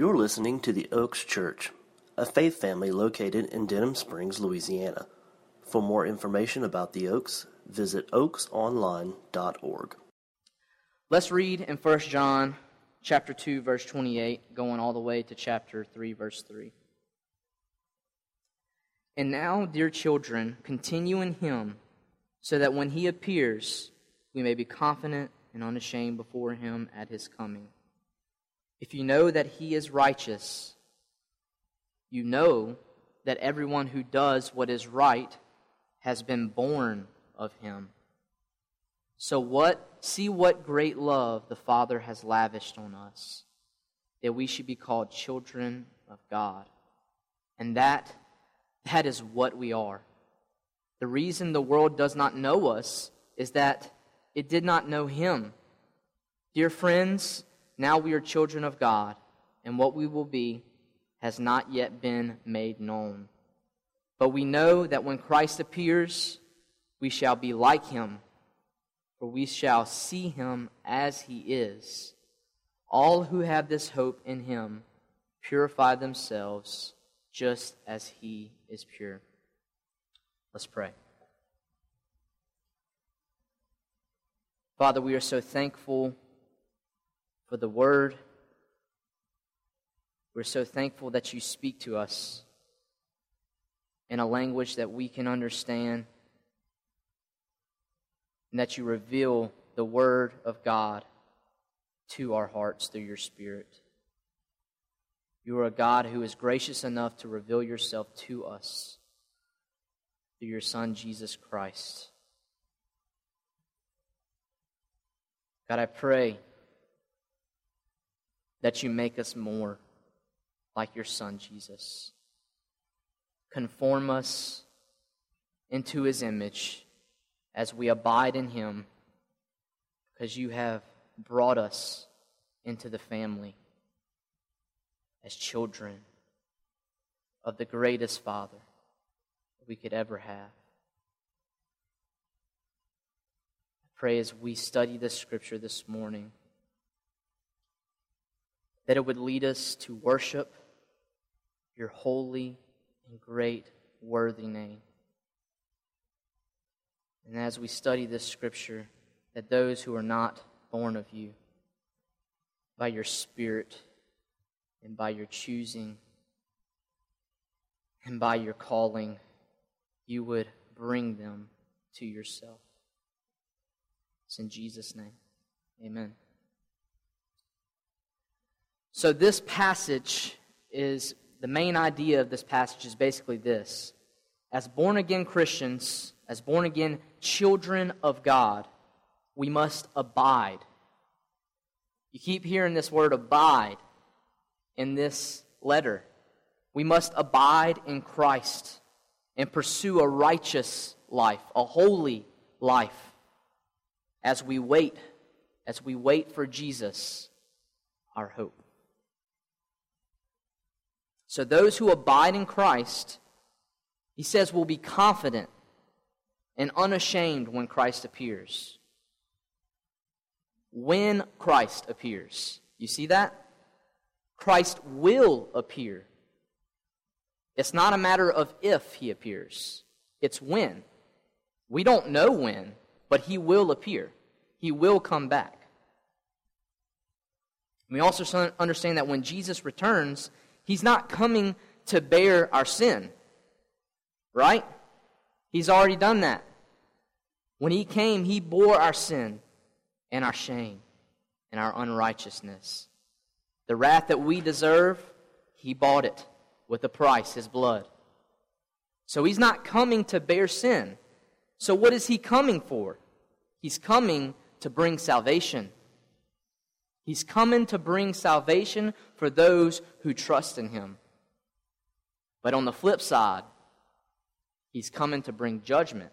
You're listening to the Oaks Church, a faith family located in Denham Springs, Louisiana. For more information about the Oaks, visit oaksonline.org. Let's read in 1 John chapter 2 verse 28 going all the way to chapter 3 verse 3. And now, dear children, continue in him so that when he appears, we may be confident and unashamed before him at his coming. If you know that he is righteous, you know that everyone who does what is right has been born of him. So what see what great love the Father has lavished on us that we should be called children of God. And that that is what we are. The reason the world does not know us is that it did not know him. Dear friends, now we are children of God, and what we will be has not yet been made known. But we know that when Christ appears, we shall be like him, for we shall see him as he is. All who have this hope in him purify themselves just as he is pure. Let's pray. Father, we are so thankful for the word. We're so thankful that you speak to us in a language that we can understand and that you reveal the word of God to our hearts through your spirit. You are a God who is gracious enough to reveal yourself to us through your Son, Jesus Christ. God, I pray that you make us more like your Son, Jesus. Conform us into his image as we abide in him, because you have brought us into the family as children of the greatest Father we could ever have. I pray as we study this scripture this morning that it would lead us to worship your holy and great worthy name. And as we study this scripture, that those who are not born of you, by your Spirit and by your choosing and by your calling, you would bring them to yourself. It's in Jesus' name. Amen. So, this passage is the main idea of this passage is basically this. As born again Christians, as born again children of God, we must abide. You keep hearing this word abide in this letter. We must abide in Christ and pursue a righteous life, a holy life, as we wait, as we wait for Jesus, our hope. So, those who abide in Christ, he says, will be confident and unashamed when Christ appears. When Christ appears. You see that? Christ will appear. It's not a matter of if he appears, it's when. We don't know when, but he will appear. He will come back. We also understand that when Jesus returns, He's not coming to bear our sin, right? He's already done that. When He came, He bore our sin and our shame and our unrighteousness. The wrath that we deserve, He bought it with a price, His blood. So He's not coming to bear sin. So what is He coming for? He's coming to bring salvation. He's coming to bring salvation for those who trust in him. But on the flip side, he's coming to bring judgment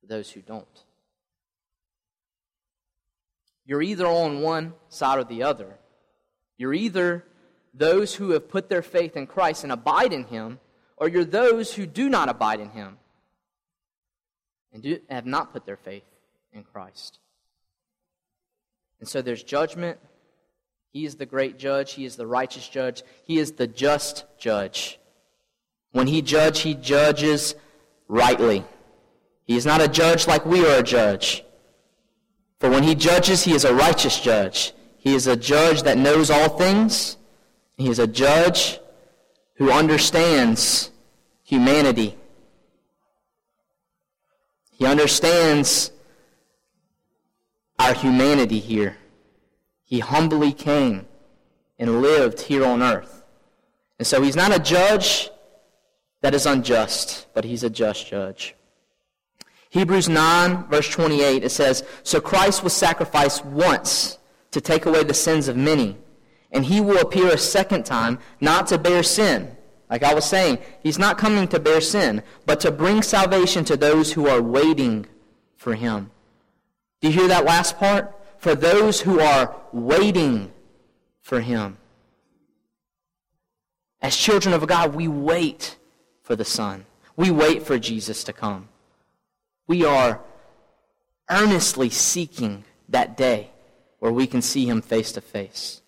for those who don't. You're either on one side or the other. You're either those who have put their faith in Christ and abide in him, or you're those who do not abide in him and do, have not put their faith in Christ. And so there's judgment He is the great judge. He is the righteous judge. He is the just judge. When he judges, he judges rightly. He is not a judge like we are a judge. For when he judges, he is a righteous judge. He is a judge that knows all things. He is a judge who understands humanity. He understands our humanity here. He humbly came and lived here on earth. And so he's not a judge that is unjust, but he's a just judge. Hebrews 9, verse 28, it says, So Christ was sacrificed once to take away the sins of many, and he will appear a second time, not to bear sin. Like I was saying, he's not coming to bear sin, but to bring salvation to those who are waiting for him. Do you hear that last part? For those who are waiting for him. As children of God, we wait for the Son. We wait for Jesus to come. We are earnestly seeking that day where we can see him face to face.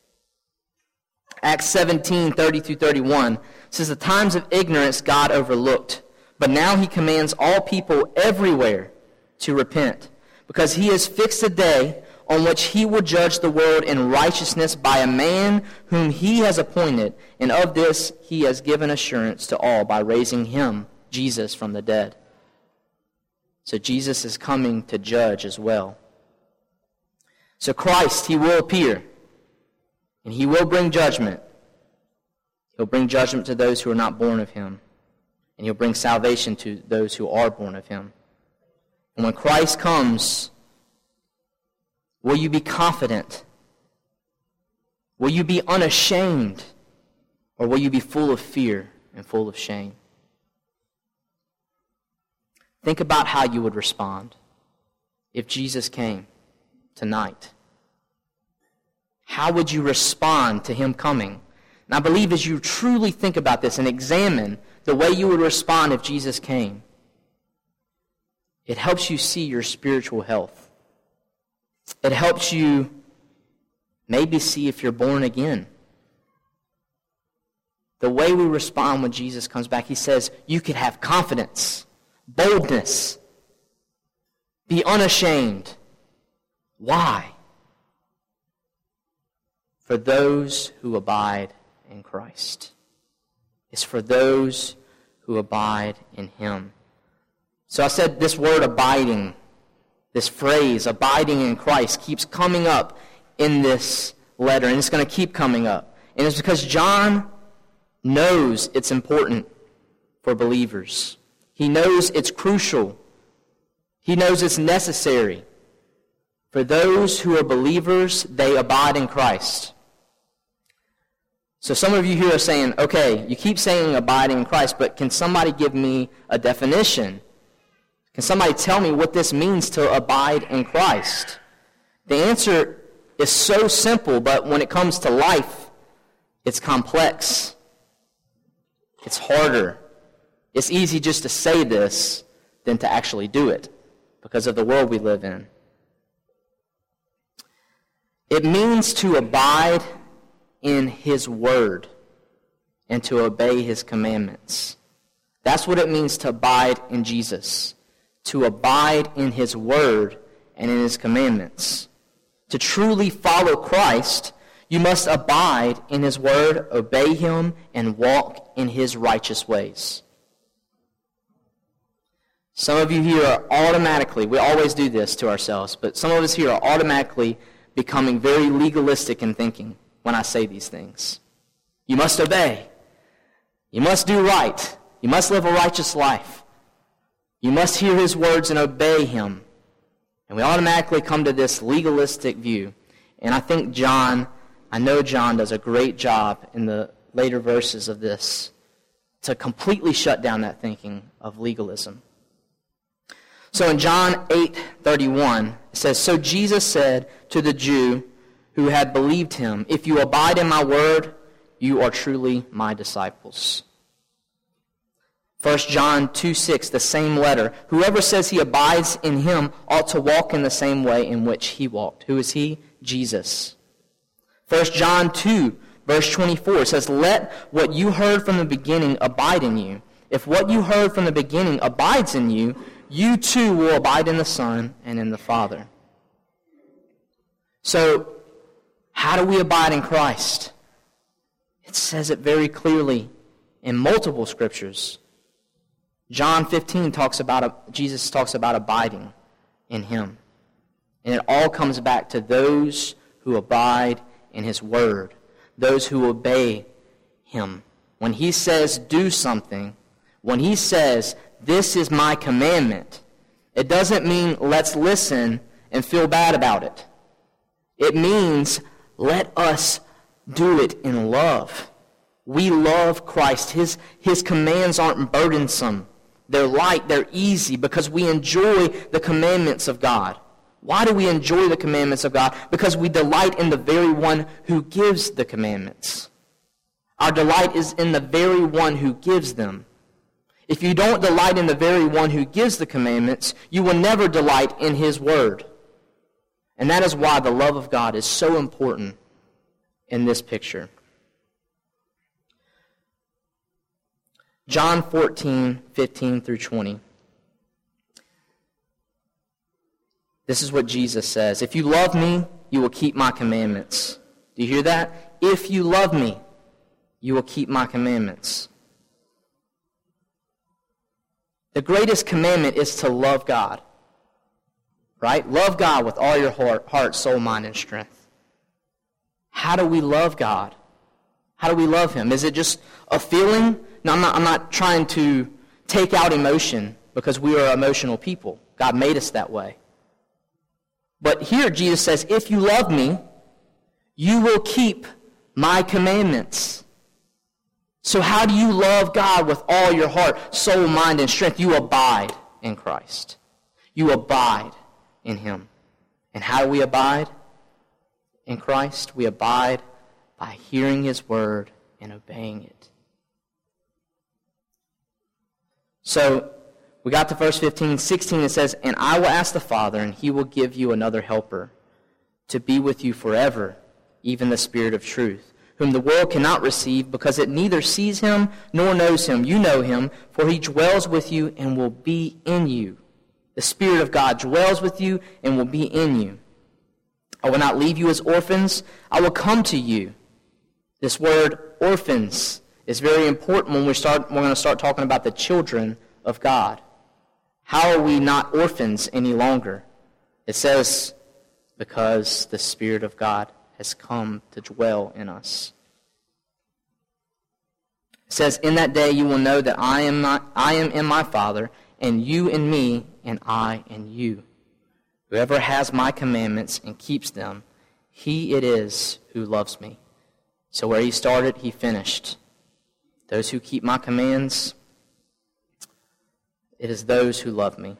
Acts 17, 30 through 31 says, The times of ignorance God overlooked, but now he commands all people everywhere to repent, because he has fixed a day on which he will judge the world in righteousness by a man whom he has appointed, and of this he has given assurance to all by raising him, Jesus, from the dead. So Jesus is coming to judge as well. So Christ, he will appear, and he will bring judgment. He'll bring judgment to those who are not born of him, and he'll bring salvation to those who are born of him. And when Christ comes, Will you be confident? Will you be unashamed? Or will you be full of fear and full of shame? Think about how you would respond if Jesus came tonight. How would you respond to him coming? And I believe as you truly think about this and examine the way you would respond if Jesus came, it helps you see your spiritual health. It helps you maybe see if you're born again. The way we respond when Jesus comes back, he says, you could have confidence, boldness, be unashamed. Why? For those who abide in Christ. It's for those who abide in him. So I said this word abiding this phrase, abiding in Christ, keeps coming up in this letter, and it's going to keep coming up. And it's because John knows it's important for believers. He knows it's crucial. He knows it's necessary. For those who are believers, they abide in Christ. So some of you here are saying, okay, you keep saying abiding in Christ, but can somebody give me a definition? Can somebody tell me what this means to abide in Christ? The answer is so simple, but when it comes to life, it's complex. It's harder. It's easy just to say this than to actually do it because of the world we live in. It means to abide in His Word and to obey His commandments. That's what it means to abide in Jesus to abide in his word and in his commandments. To truly follow Christ, you must abide in his word, obey him, and walk in his righteous ways. Some of you here are automatically, we always do this to ourselves, but some of us here are automatically becoming very legalistic in thinking when I say these things. You must obey. You must do right. You must live a righteous life. You must hear his words and obey him. And we automatically come to this legalistic view. And I think John, I know John does a great job in the later verses of this to completely shut down that thinking of legalism. So in John 8:31 it says so Jesus said to the Jew who had believed him if you abide in my word you are truly my disciples. 1 John 2 6, the same letter. Whoever says he abides in him ought to walk in the same way in which he walked. Who is he? Jesus. 1 John 2, verse 24 says, Let what you heard from the beginning abide in you. If what you heard from the beginning abides in you, you too will abide in the Son and in the Father. So, how do we abide in Christ? It says it very clearly in multiple scriptures. John 15 talks about, Jesus talks about abiding in him. And it all comes back to those who abide in his word, those who obey him. When he says do something, when he says this is my commandment, it doesn't mean let's listen and feel bad about it. It means let us do it in love. We love Christ. His, his commands aren't burdensome. They're light, they're easy because we enjoy the commandments of God. Why do we enjoy the commandments of God? Because we delight in the very one who gives the commandments. Our delight is in the very one who gives them. If you don't delight in the very one who gives the commandments, you will never delight in his word. And that is why the love of God is so important in this picture. John 14, 15 through 20. This is what Jesus says If you love me, you will keep my commandments. Do you hear that? If you love me, you will keep my commandments. The greatest commandment is to love God. Right? Love God with all your heart, heart, soul, mind, and strength. How do we love God? How do we love Him? Is it just a feeling? Now, I'm not, I'm not trying to take out emotion because we are emotional people. God made us that way. But here Jesus says, If you love me, you will keep my commandments. So, how do you love God with all your heart, soul, mind, and strength? You abide in Christ. You abide in Him. And how do we abide in Christ? We abide by hearing His word and obeying it. So, we got to verse 15. 16, it says, And I will ask the Father, and he will give you another helper to be with you forever, even the Spirit of truth, whom the world cannot receive because it neither sees him nor knows him. You know him, for he dwells with you and will be in you. The Spirit of God dwells with you and will be in you. I will not leave you as orphans. I will come to you. This word orphans is very important when we start, we're going to start talking about the children of God. How are we not orphans any longer? It says, because the Spirit of God has come to dwell in us. It says, In that day you will know that I am, not, I am in my Father, and you in me, and I in you. Whoever has my commandments and keeps them, he it is who loves me. So where he started, he finished. Those who keep my commands, it is those who love me.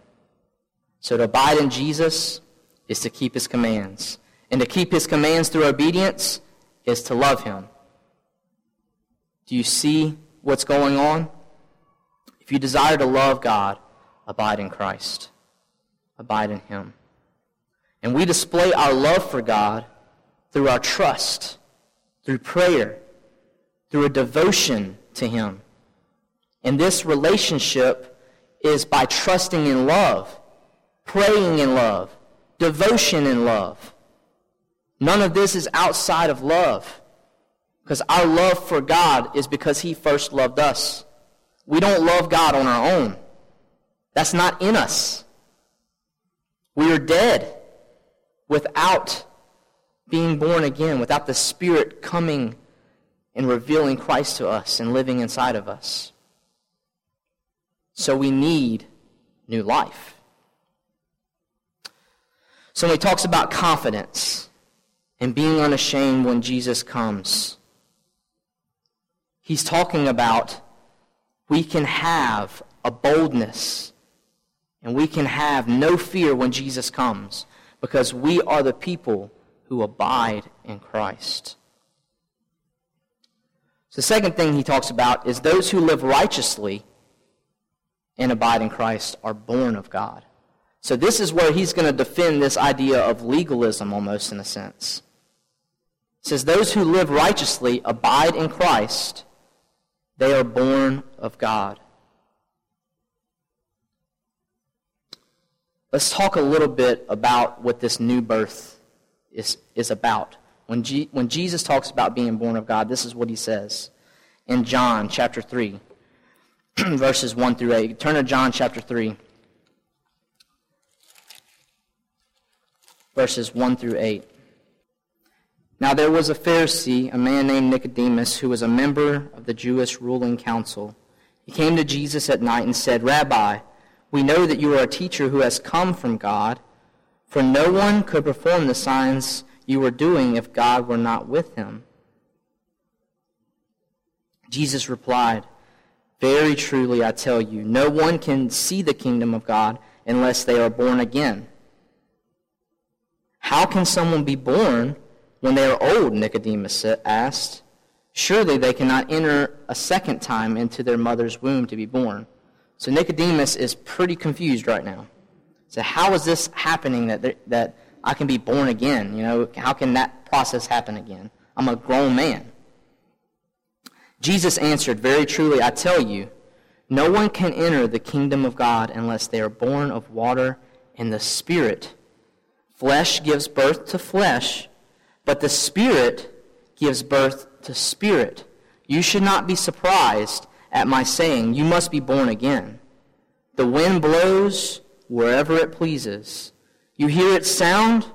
So to abide in Jesus is to keep his commands. And to keep his commands through obedience is to love him. Do you see what's going on? If you desire to love God, abide in Christ. Abide in him. And we display our love for God through our trust, through prayer, through a devotion to him. And this relationship is by trusting in love, praying in love, devotion in love. None of this is outside of love. Because our love for God is because He first loved us. We don't love God on our own. That's not in us. We are dead without being born again, without the Spirit coming and revealing Christ to us and living inside of us. So we need new life. So when he talks about confidence and being unashamed when Jesus comes, he's talking about we can have a boldness and we can have no fear when Jesus comes because we are the people who abide in Christ. The second thing he talks about is those who live righteously and abide in Christ are born of God. So this is where he's going to defend this idea of legalism almost in a sense. It says, Those who live righteously abide in Christ, they are born of God. Let's talk a little bit about what this new birth is, is about. When, G, when Jesus talks about being born of God, this is what he says in John chapter 3, verses 1 through 8. Turn to John chapter 3, verses 1 through 8. Now there was a Pharisee, a man named Nicodemus, who was a member of the Jewish ruling council. He came to Jesus at night and said, Rabbi, we know that you are a teacher who has come from God, for no one could perform the signs you were doing if God were not with him. Jesus replied, Very truly I tell you, no one can see the kingdom of God unless they are born again. How can someone be born when they are old? Nicodemus asked. Surely they cannot enter a second time into their mother's womb to be born. So Nicodemus is pretty confused right now. So how is this happening that, that I can be born again? You know, how can that process happen again? I'm a grown man. Jesus answered, Very truly, I tell you, no one can enter the kingdom of God unless they are born of water and the Spirit. Flesh gives birth to flesh, but the Spirit gives birth to spirit. You should not be surprised at my saying, You must be born again. The wind blows wherever it pleases. You hear its sound,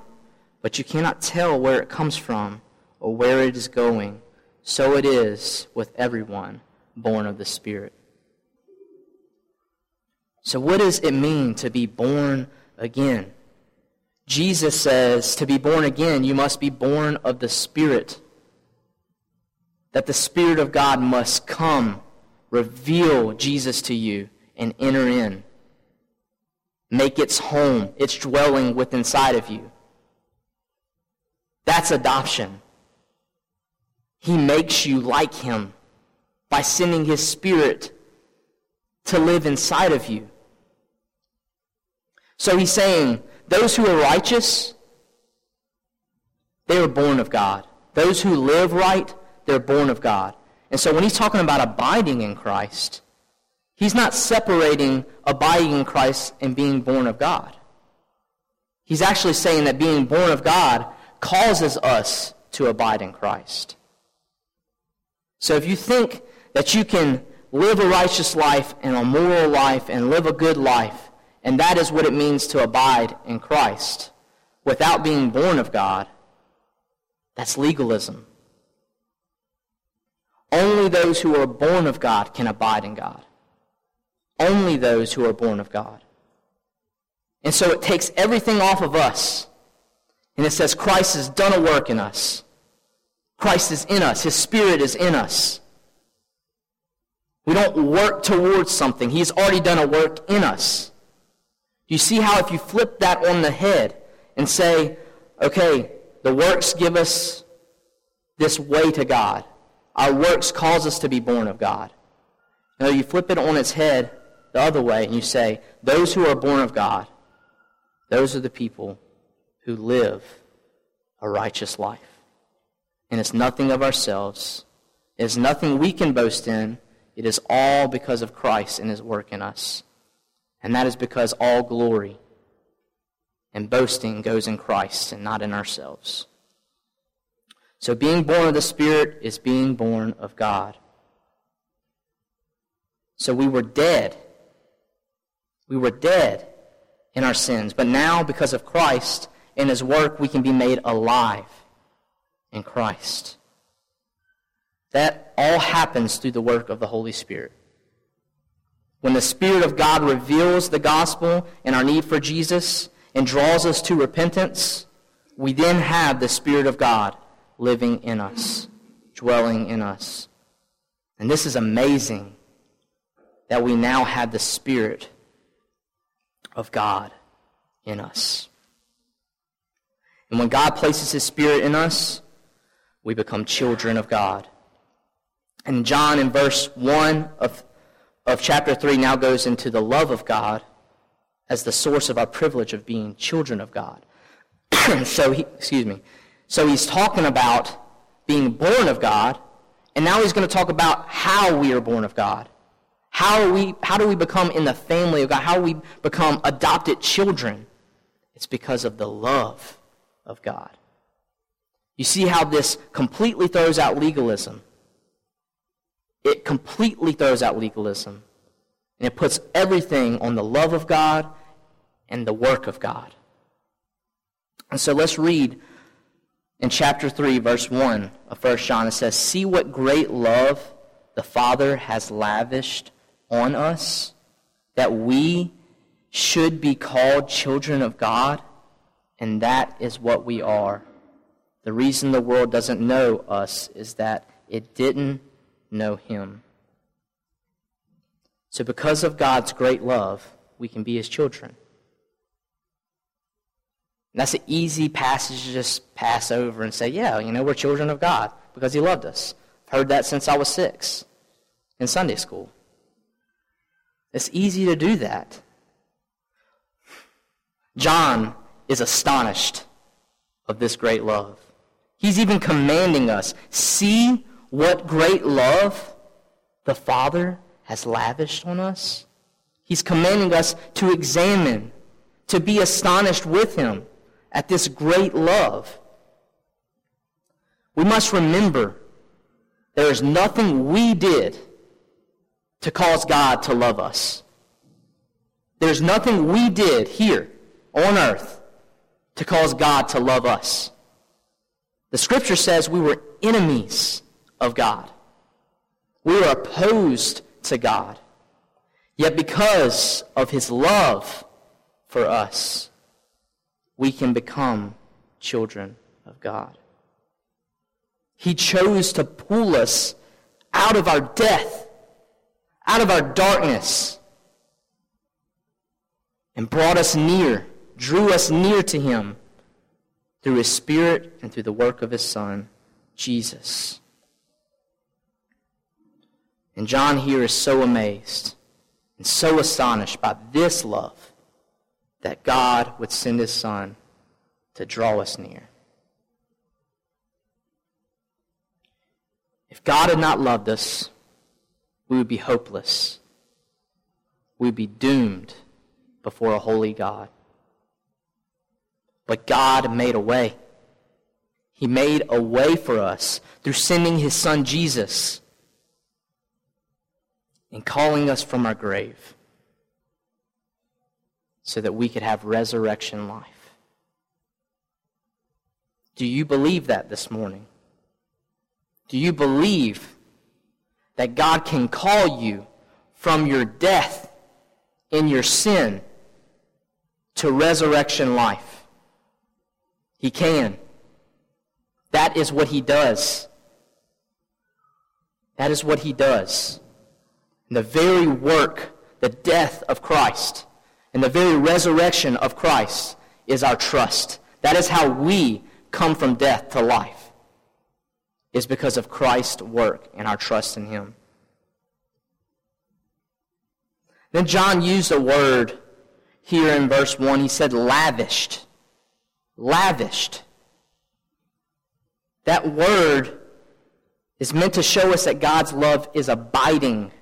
but you cannot tell where it comes from or where it is going. So it is with everyone born of the Spirit. So, what does it mean to be born again? Jesus says to be born again, you must be born of the Spirit. That the Spirit of God must come reveal Jesus to you and enter in. Make its home, its dwelling within inside of you. That's adoption. He makes you like him by sending his spirit to live inside of you. So he's saying, those who are righteous, they are born of God. Those who live right, they're born of God. And so when he's talking about abiding in Christ, he's not separating abiding in Christ and being born of God. He's actually saying that being born of God causes us to abide in Christ. So if you think that you can live a righteous life and a moral life and live a good life, and that is what it means to abide in Christ, without being born of God, that's legalism. Only those who are born of God can abide in God. Only those who are born of God. And so it takes everything off of us. And it says Christ has done a work in us. Christ is in us. His Spirit is in us. We don't work towards something. He's already done a work in us. You see how if you flip that on the head and say, okay, the works give us this way to God. Our works cause us to be born of God. Now you flip it on its head the other way and you say, those who are born of God, those are the people who live a righteous life. And it's nothing of ourselves. It is nothing we can boast in. It is all because of Christ and his work in us. And that is because all glory and boasting goes in Christ and not in ourselves. So being born of the Spirit is being born of God. So we were dead. We were dead in our sins. But now, because of Christ and his work, we can be made alive in Christ. That all happens through the work of the Holy Spirit. When the Spirit of God reveals the gospel and our need for Jesus and draws us to repentance, we then have the Spirit of God living in us, dwelling in us. And this is amazing that we now have the Spirit of God in us. And when God places His Spirit in us, we become children of God. And John, in verse 1 of, of chapter 3, now goes into the love of God as the source of our privilege of being children of God. so, he, excuse me. So he's talking about being born of God, and now he's going to talk about how we are born of God. How, are we, how do we become in the family of God? How we become adopted children? It's because of the love of God. You see how this completely throws out legalism. It completely throws out legalism. And it puts everything on the love of God and the work of God. And so let's read in chapter 3, verse 1 of 1 John. It says, See what great love the Father has lavished on us, that we should be called children of God, and that is what we are. The reason the world doesn't know us is that it didn't know Him. So, because of God's great love, we can be His children. And that's an easy passage to just pass over and say, yeah, you know, we're children of God because He loved us. I've heard that since I was six in Sunday school. It's easy to do that. John is astonished of this great love. He's even commanding us see what great love the Father has lavished on us. He's commanding us to examine, to be astonished with Him at this great love. We must remember there is nothing we did to cause God to love us. There's nothing we did here on earth to cause God to love us. The scripture says we were enemies of God. We were opposed to God. Yet because of his love for us, we can become children of God. He chose to pull us out of our death, out of our darkness, and brought us near, drew us near to Him through His Spirit and through the work of His Son, Jesus. And John here is so amazed and so astonished by this love that God would send his Son to draw us near. If God had not loved us, we would be hopeless. We would be doomed before a holy God. But God made a way. He made a way for us through sending his son Jesus and calling us from our grave so that we could have resurrection life. Do you believe that this morning? Do you believe that God can call you from your death in your sin to resurrection life? He can. That is what he does. That is what he does. And the very work, the death of Christ, and the very resurrection of Christ is our trust. That is how we come from death to life, is because of Christ's work and our trust in him. Then John used a word here in verse 1. He said lavished. Lavished. That word is meant to show us that God's love is abiding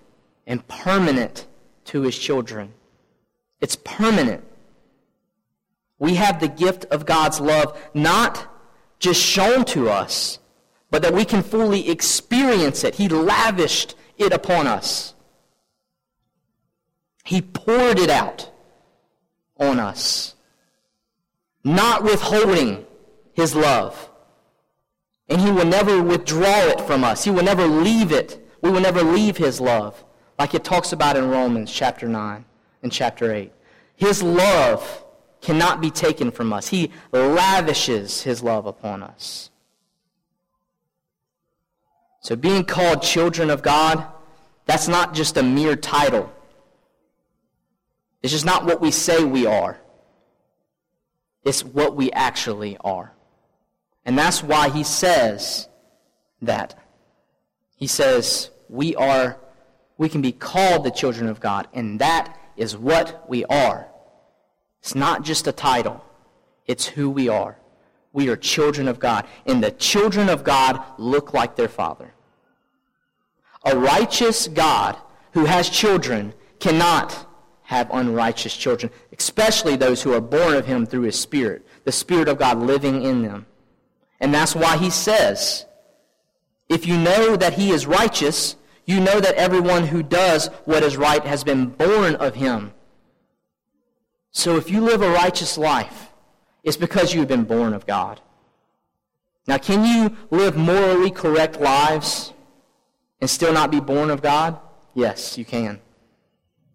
and permanent to his children. It's permanent. We have the gift of God's love not just shown to us, but that we can fully experience it. He lavished it upon us. He poured it out on us, not withholding his love. And he will never withdraw it from us. He will never leave it. We will never leave his love, like it talks about in Romans chapter 9 and chapter 8. His love cannot be taken from us. He lavishes his love upon us. So being called children of God, that's not just a mere title. It's just not what we say we are. It's what we actually are. And that's why he says that. He says we are we can be called the children of God, and that is what we are. It's not just a title, it's who we are. We are children of God, and the children of God look like their Father. A righteous God who has children cannot have unrighteous children, especially those who are born of him through his Spirit, the Spirit of God living in them. And that's why he says, if you know that he is righteous, you know that everyone who does what is right has been born of him. So if you live a righteous life, it's because you have been born of God. Now, can you live morally correct lives and still not be born of God? Yes, you can.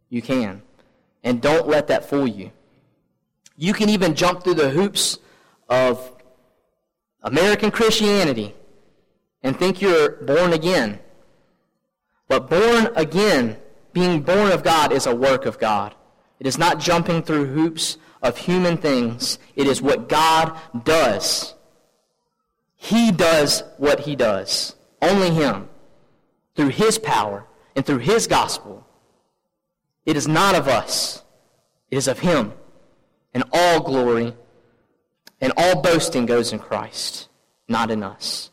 You can. And don't let that fool you. You can even jump through the hoops of American Christianity and think you're born again. But born again, being born of God, is a work of God. It is not jumping through hoops of human things. It is what God does. He does what he does. Only him. Through his power and through his gospel. It is not of us. It is of him. And all glory and all boasting goes in Christ, not in us.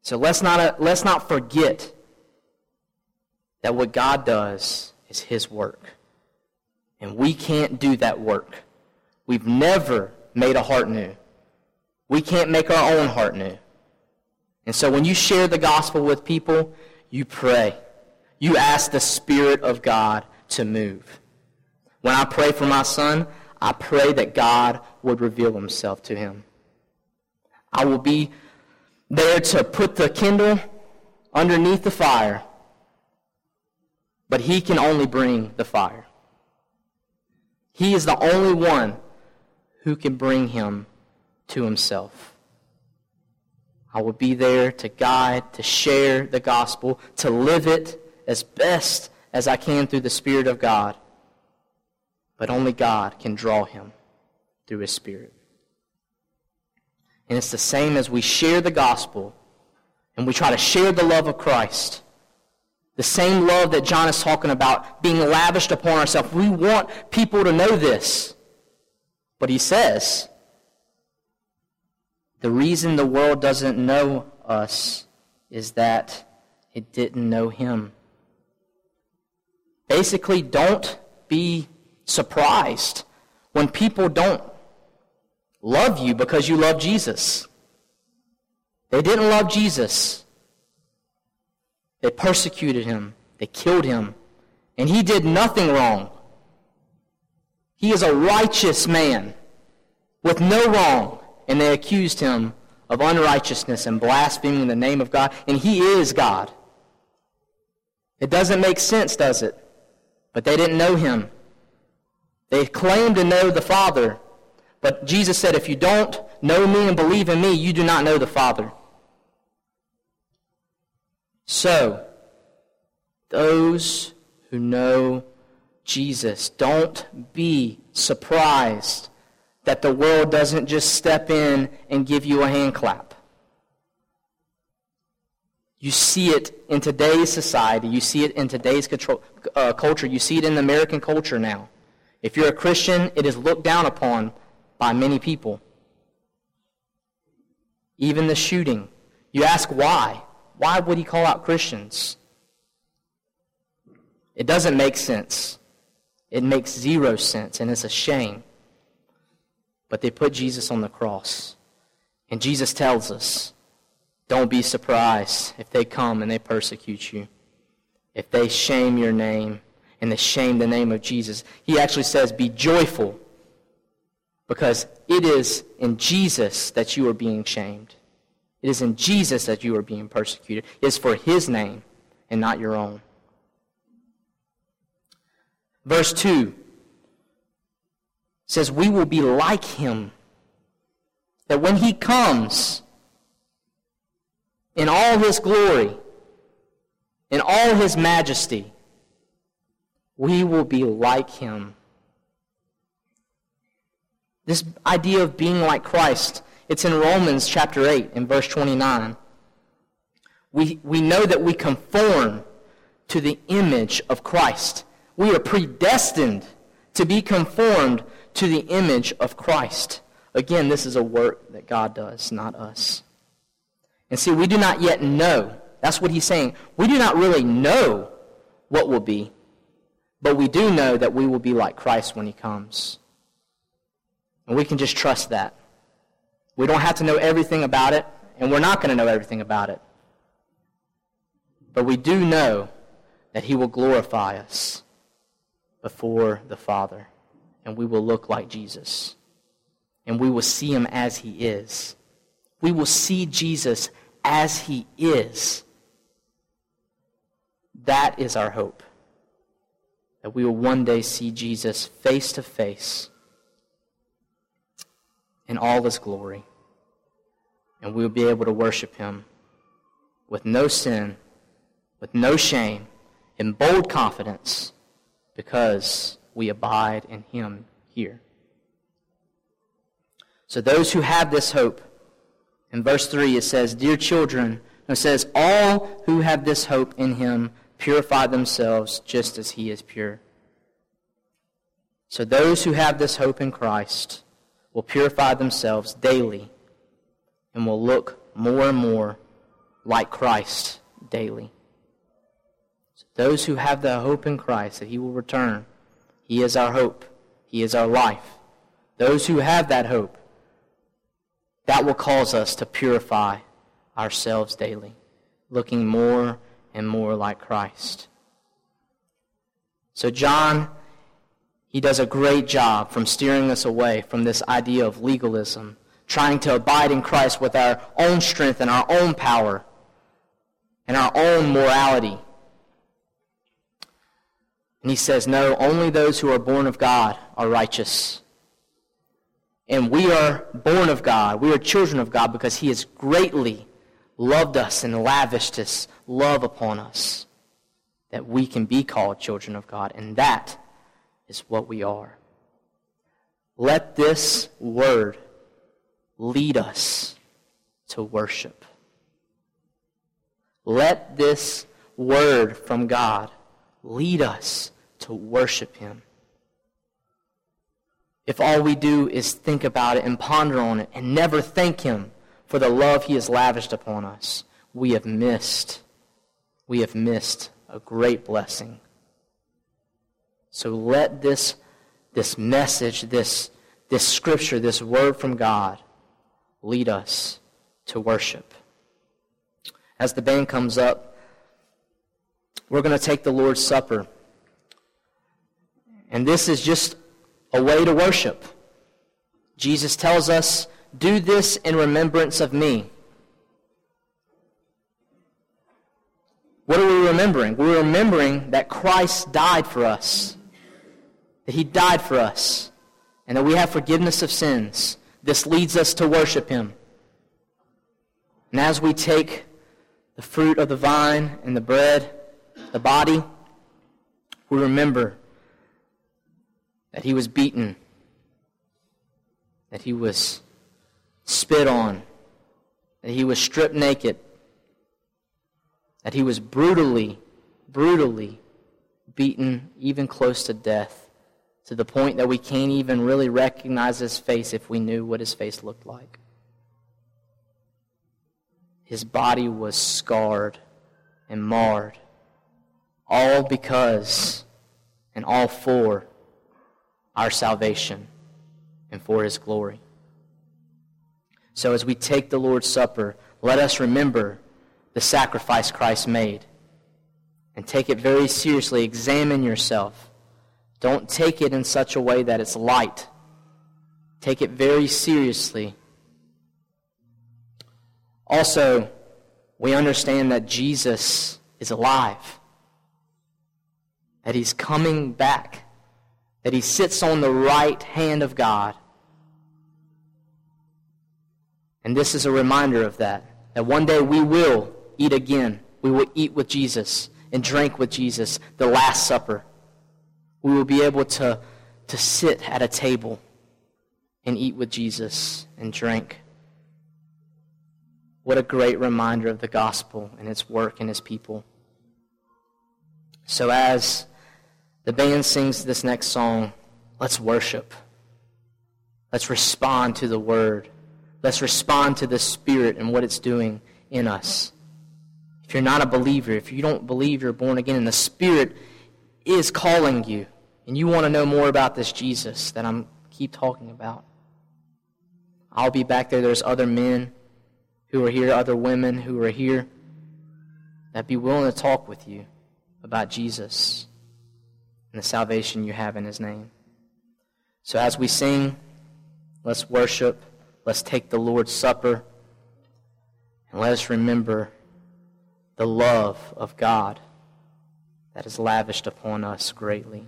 So let's not, uh, let's not forget that what God does is his work. And we can't do that work. We've never made a heart new. We can't make our own heart new. And so when you share the gospel with people, you pray. You ask the Spirit of God to move. When I pray for my son, I pray that God would reveal himself to him. I will be there to put the kindle underneath the fire, but he can only bring the fire. He is the only one who can bring him to himself. I will be there to guide, to share the gospel, to live it as best as I can through the Spirit of God. But only God can draw him through his Spirit. And it's the same as we share the gospel and we try to share the love of Christ. The same love that John is talking about being lavished upon ourselves. We want people to know this. But he says, the reason the world doesn't know us is that it didn't know him. Basically, don't be surprised when people don't love you because you love Jesus. They didn't love Jesus. They persecuted him. They killed him. And he did nothing wrong. He is a righteous man with no wrong. And they accused him of unrighteousness and blaspheming the name of God. And he is God. It doesn't make sense, does it? But they didn't know him. They claimed to know the Father. But Jesus said, if you don't know me and believe in me, you do not know the Father. So, those who know Jesus, don't be surprised that the world doesn't just step in and give you a hand clap. You see it in today's society. You see it in today's control, uh, culture. You see it in American culture now. If you're a Christian, it is looked down upon by many people. Even the shooting. You ask why. Why would he call out Christians? It doesn't make sense. It makes zero sense, and it's a shame. But they put Jesus on the cross. And Jesus tells us don't be surprised if they come and they persecute you, if they shame your name and they shame the name of Jesus. He actually says, Be joyful because it is in Jesus that you are being shamed. It is in Jesus that you are being persecuted. It is for his name and not your own. Verse 2 says, We will be like him. That when he comes, in all his glory, in all his majesty, we will be like him. This idea of being like Christ, it's in Romans chapter 8 in verse 29. We, we know that we conform to the image of Christ. We are predestined to be conformed to the image of Christ. Again, this is a work that God does, not us. And see, we do not yet know. That's what he's saying. We do not really know what will be, but we do know that we will be like Christ when he comes. And we can just trust that. We don't have to know everything about it, and we're not going to know everything about it. But we do know that he will glorify us before the Father, and we will look like Jesus, and we will see him as he is. We will see Jesus as he is. That is our hope. That we will one day see Jesus face to face in all his glory. And we will be able to worship him with no sin, with no shame, in bold confidence, because we abide in him here. So those who have this hope, in verse 3 it says, Dear children, it says, All who have this hope in him purify themselves just as he is pure. So those who have this hope in Christ will purify themselves daily and will look more and more like Christ daily. So those who have the hope in Christ that he will return, he is our hope, he is our life. Those who have that hope, that will cause us to purify ourselves daily, looking more and more like Christ. So, John, he does a great job from steering us away from this idea of legalism, trying to abide in Christ with our own strength and our own power and our own morality. And he says, No, only those who are born of God are righteous. And we are born of God. We are children of God because he has greatly loved us and lavished his love upon us that we can be called children of God. And that is what we are. Let this word lead us to worship. Let this word from God lead us to worship him. If all we do is think about it and ponder on it and never thank him for the love he has lavished upon us, we have missed we have missed a great blessing. So let this, this message, this, this scripture, this word from God lead us to worship. As the band comes up, we're going to take the Lord's Supper. And this is just a way to worship. Jesus tells us, Do this in remembrance of me. What are we remembering? We're remembering that Christ died for us, that he died for us, and that we have forgiveness of sins. This leads us to worship him. And as we take the fruit of the vine and the bread, the body, we remember that he was beaten, that he was spit on, that he was stripped naked, that he was brutally, brutally beaten, even close to death, to the point that we can't even really recognize his face if we knew what his face looked like. His body was scarred and marred, all because and all for our salvation and for his glory. So as we take the Lord's Supper, let us remember the sacrifice Christ made. And take it very seriously. Examine yourself. Don't take it in such a way that it's light. Take it very seriously. Also, we understand that Jesus is alive, that he's coming back, that he sits on the right hand of God. And this is a reminder of that, that one day we will eat again. We will eat with Jesus and drink with Jesus, the Last Supper. We will be able to, to sit at a table and eat with Jesus and drink. What a great reminder of the gospel and its work and its people. So, as the band sings this next song, let's worship. Let's respond to the Word. Let's respond to the Spirit and what it's doing in us. If you're not a believer, if you don't believe you're born again, and the Spirit is calling you, and you want to know more about this Jesus that I'm keep talking about, I'll be back there. There's other men who are here, other women who are here that be willing to talk with you about Jesus and the salvation you have in his name. So as we sing, let's worship, let's take the Lord's Supper, and let us remember the love of God that is lavished upon us greatly.